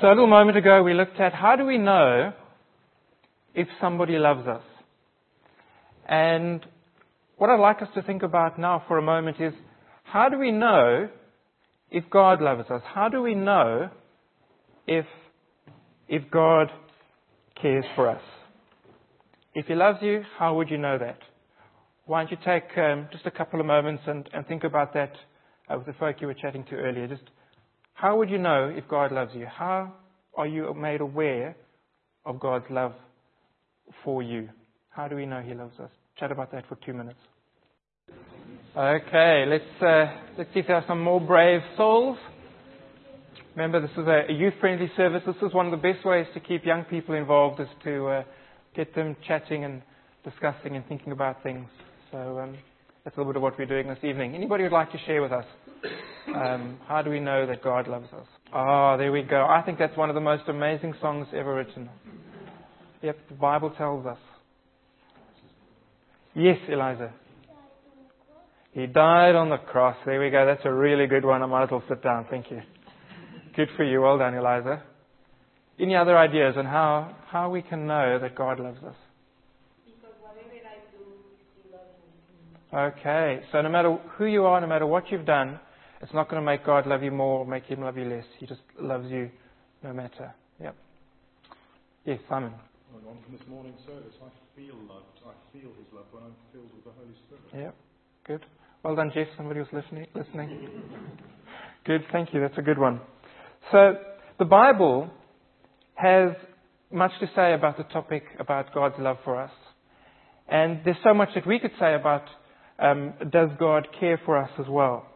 So a little moment ago we looked at how do we know if somebody loves us? And what I'd like us to think about now for a moment is how do we know if God loves us? How do we know if, if God cares for us? If He loves you, how would you know that? Why don't you take um, just a couple of moments and, and think about that uh, with the folk you were chatting to earlier? Just how would you know if God loves you? How are you made aware of God's love for you? How do we know He loves us? Chat about that for two minutes. Okay, let's uh, let's see if there are some more brave souls. Remember, this is a, youth-friendly service. This is one of the best ways to keep young people involved, is to uh, get them chatting and discussing and thinking about things. So um, that's a little bit of what we're doing this evening. Anybody would like to share with us? Um, how do we know that God loves us? Ah, oh, there we go. I think that's one of the most amazing songs ever written. Yep, the Bible tells us. Yes, Eliza. He died on the cross. There we go. That's a really good one. I might as well sit down. Thank you. Good for you. Well done, Eliza. Any other ideas on how, how we can know that God loves us? Okay, so no matter who you are, no matter what you've done, it's not going to make God love you more or make Him love you less. He just loves you no matter. Yep. Yes, Simon. On from this morning service, I feel loved. I feel His love when I'm filled with the Holy Spirit. Yep. Good. Well done, Jeff. Somebody was listening. Listening. good. Thank you. That's a good one. So the Bible has much to say about the topic about God's love for us, and there's so much that we could say about um, does God care for us as well.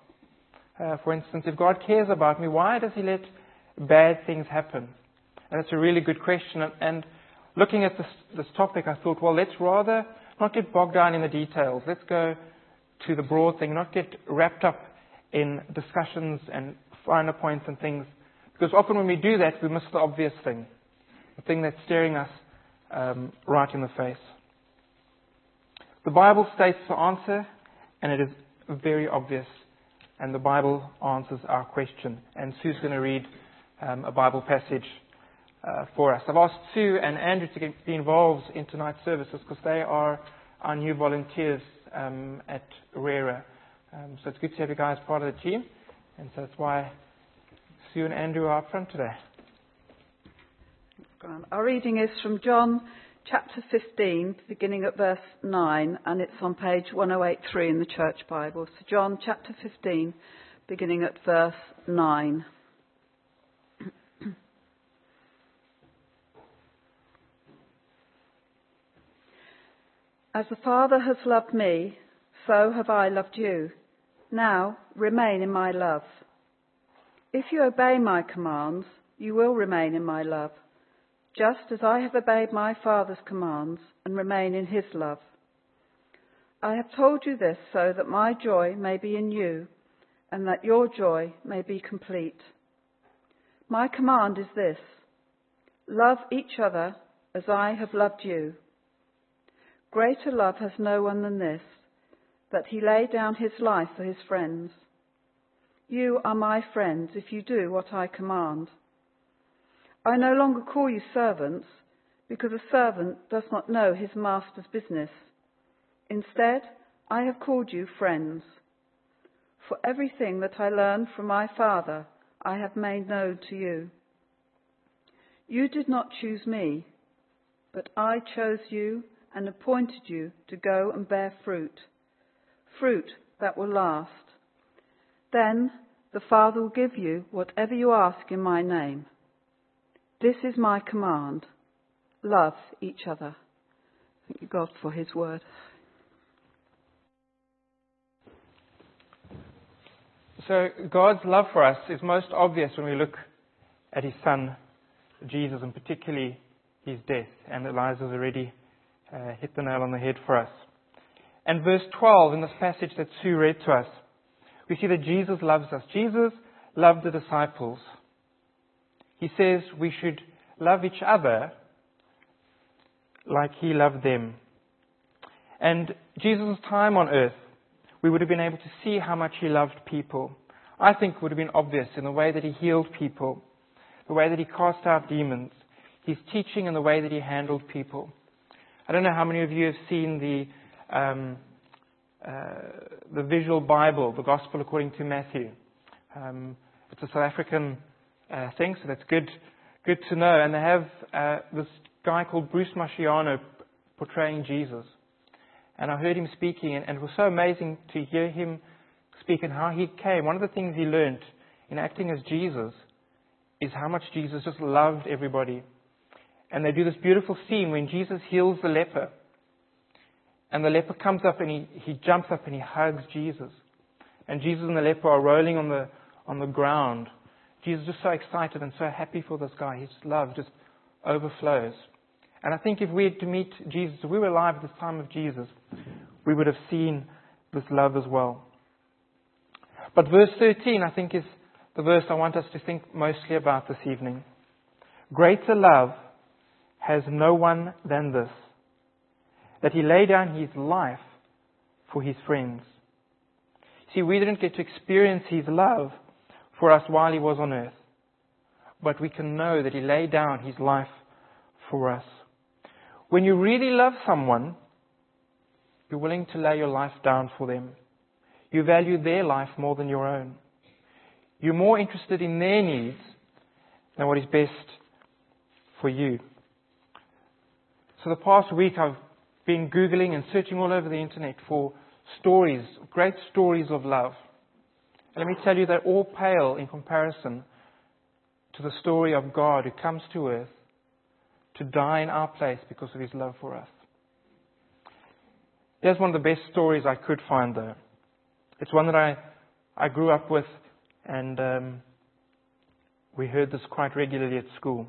Uh, for instance, if God cares about me, why does He let bad things happen? And that's a really good question. And, and looking at this, this topic, I thought, well, let's rather not get bogged down in the details. Let's go to the broad thing, not get wrapped up in discussions and finer points and things. Because often when we do that, we miss the obvious thing, the thing that's staring us um, right in the face. The Bible states the answer, and it is very obvious. And the Bible answers our question. And Sue's going to read um, a Bible passage uh, for us. I've asked Sue and Andrew to get, be involved in tonight's services because they are our new volunteers um, at RERA. Um, so it's good to have you guys part of the team, and so that's why Sue and Andrew are up front today. Our reading is from John chapter 15, beginning at verse 9, and it's on page 1083 in the Church Bible. So, John chapter 15, beginning at verse 9. As the Father has loved me, so have I loved you. Now remain in my love. If you obey my commands, you will remain in my love, just as I have obeyed my Father's commands and remain in his love. I have told you this so that my joy may be in you and that your joy may be complete. My command is this love each other as I have loved you. Greater love has no one than this, that he lay down his life for his friends. You are my friends if you do what I command. I no longer call you servants, because a servant does not know his master's business. Instead, I have called you friends. For everything that I learned from my Father, I have made known to you. You did not choose me, but I chose you and appointed you to go and bear fruit, fruit that will last. Then the Father will give you whatever you ask in my name. This is my command love each other. Thank you, God, for his word. So, God's love for us is most obvious when we look at his son, Jesus, and particularly his death. And Eliza's already uh, hit the nail on the head for us. And verse 12 in this passage that Sue read to us, we see that Jesus loves us. Jesus loved the disciples. He says we should love each other like he loved them. And Jesus' time on earth, we would have been able to see how much he loved people. I think would have been obvious in the way that he healed people, the way that he cast out demons, his teaching, and the way that he handled people. I don't know how many of you have seen the, um, uh, the visual Bible, the Gospel according to Matthew. Um, it's a South African uh, thing, so that's good, good to know. And they have uh, this guy called Bruce Marchiano portraying Jesus. And I heard him speaking, and, and it was so amazing to hear him speak and how he came. One of the things he learned in acting as Jesus is how much Jesus just loved everybody. And they do this beautiful scene when Jesus heals the leper. And the leper comes up and he, he jumps up and he hugs Jesus. And Jesus and the leper are rolling on the, on the ground. Jesus is just so excited and so happy for this guy. His love just overflows. And I think if we had to meet Jesus, if we were alive at this time of Jesus, we would have seen this love as well. But verse 13, I think, is the verse I want us to think mostly about this evening. Greater love has no one than this, that he lay down his life for his friends. See, we didn't get to experience his love for us while he was on earth, but we can know that he laid down his life for us. When you really love someone, you're willing to lay your life down for them. You value their life more than your own. You're more interested in their needs than what is best for you. So the past week I've been Googling and searching all over the internet for stories, great stories of love. Let me tell you, they're all pale in comparison to the story of God who comes to earth to die in our place because of his love for us. Here's one of the best stories I could find, though. It's one that I, I grew up with, and um, we heard this quite regularly at school.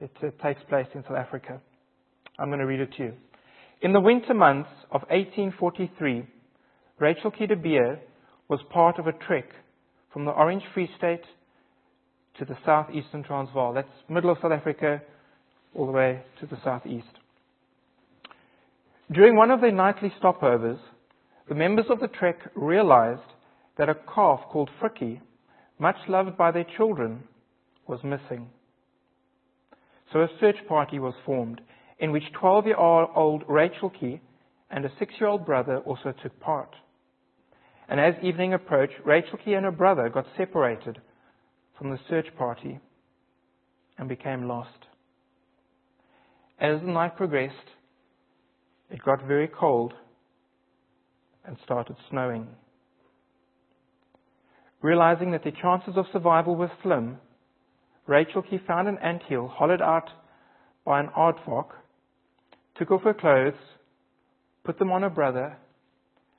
It, it takes place in South Africa. I'm going to read it to you. In the winter months of 1843, Rachel Key was part of a trek from the Orange Free State to the southeastern Transvaal. That's middle of South Africa, all the way to the southeast. During one of their nightly stopovers, the members of the trek realized that a calf called Frikkie, much loved by their children, was missing. So a search party was formed in which 12 year old Rachel Key and a six year old brother also took part. And as evening approached, Rachel Key and her brother got separated from the search party and became lost. As the night progressed, it got very cold and started snowing. Realizing that the chances of survival were slim, Rachel Key found an ant hill hollowed out by an aardvark took off her clothes, put them on her brother,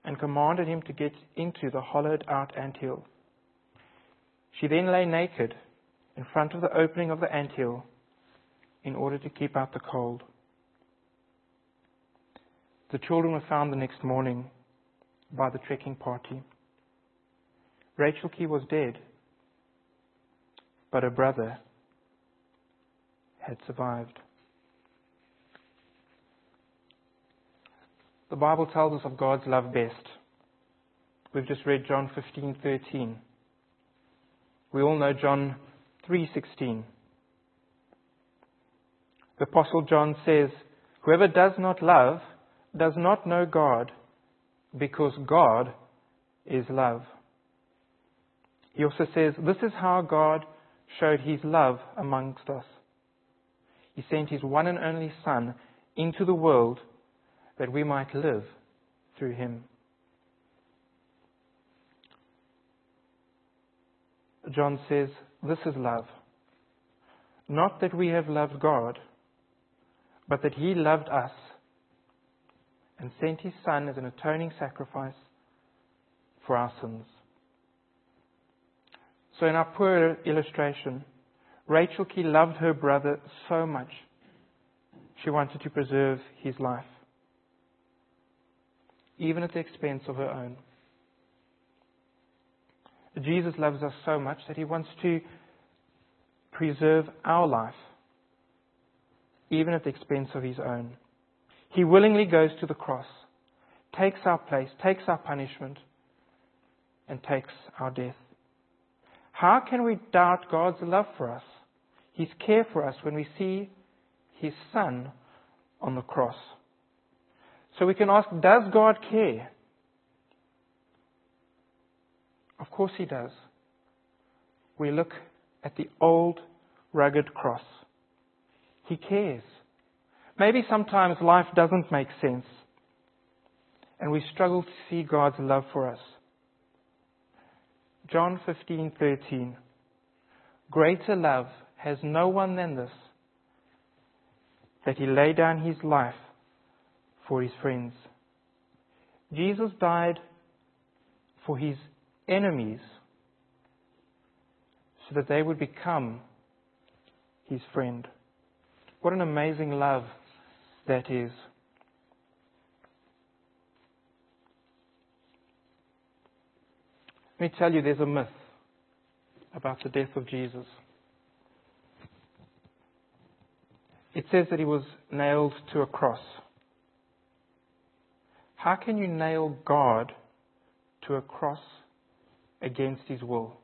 and commanded him to get into the hollowed out ant hill. She then lay naked in front of the opening of the ant hill in order to keep out the cold. The children were found the next morning by the trekking party. Rachel Key was dead, but her brother had survived. The Bible tells us of God's love best. We've just read John 15:13. We all know John 3:16. The apostle John says, "Whoever does not love does not know God, because God is love." He also says, "This is how God showed his love amongst us. He sent his one and only son into the world that we might live through him. John says, This is love. Not that we have loved God, but that he loved us and sent his Son as an atoning sacrifice for our sins. So, in our poor illustration, Rachel Key loved her brother so much, she wanted to preserve his life even at the expense of her own. Jesus loves us so much that he wants to preserve our life, even at the expense of his own. He willingly goes to the cross, takes our place, takes our punishment, and takes our death. How can we doubt God's love for us, His care for us, when we see His Son on the cross? So we can ask, does God care? Of course He does. We look at the old rugged cross. He cares. Maybe sometimes life doesn't make sense and we struggle to see God's love for us. John 15:13 Greater love has no one than this that he lay down his life for his friends. Jesus died for his enemies so that they would become his friend. What an amazing love that is. Let me tell you, there's a myth about the death of Jesus. It says that he was nailed to a cross. How can you nail God to a cross against his will?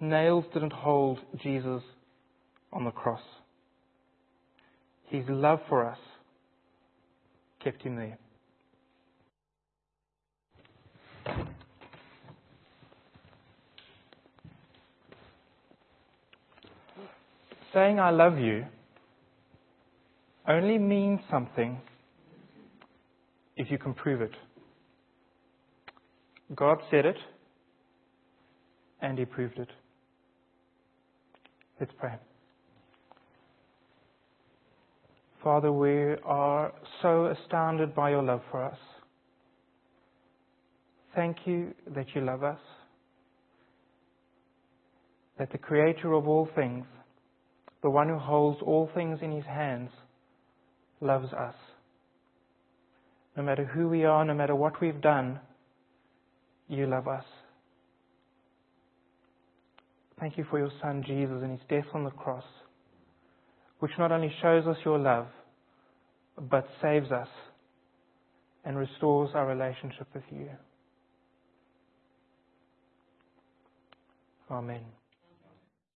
Nails didn't hold Jesus on the cross. His love for us kept him there. Saying I love you only means something if you can prove it. God said it, and He proved it. Let's pray. Father, we are so astounded by your love for us. Thank you that you love us, that the Creator of all things, the one who holds all things in his hands, loves us. No matter who we are, no matter what we've done, you love us. Thank you for your Son Jesus and his death on the cross, which not only shows us your love, but saves us and restores our relationship with you. Amen.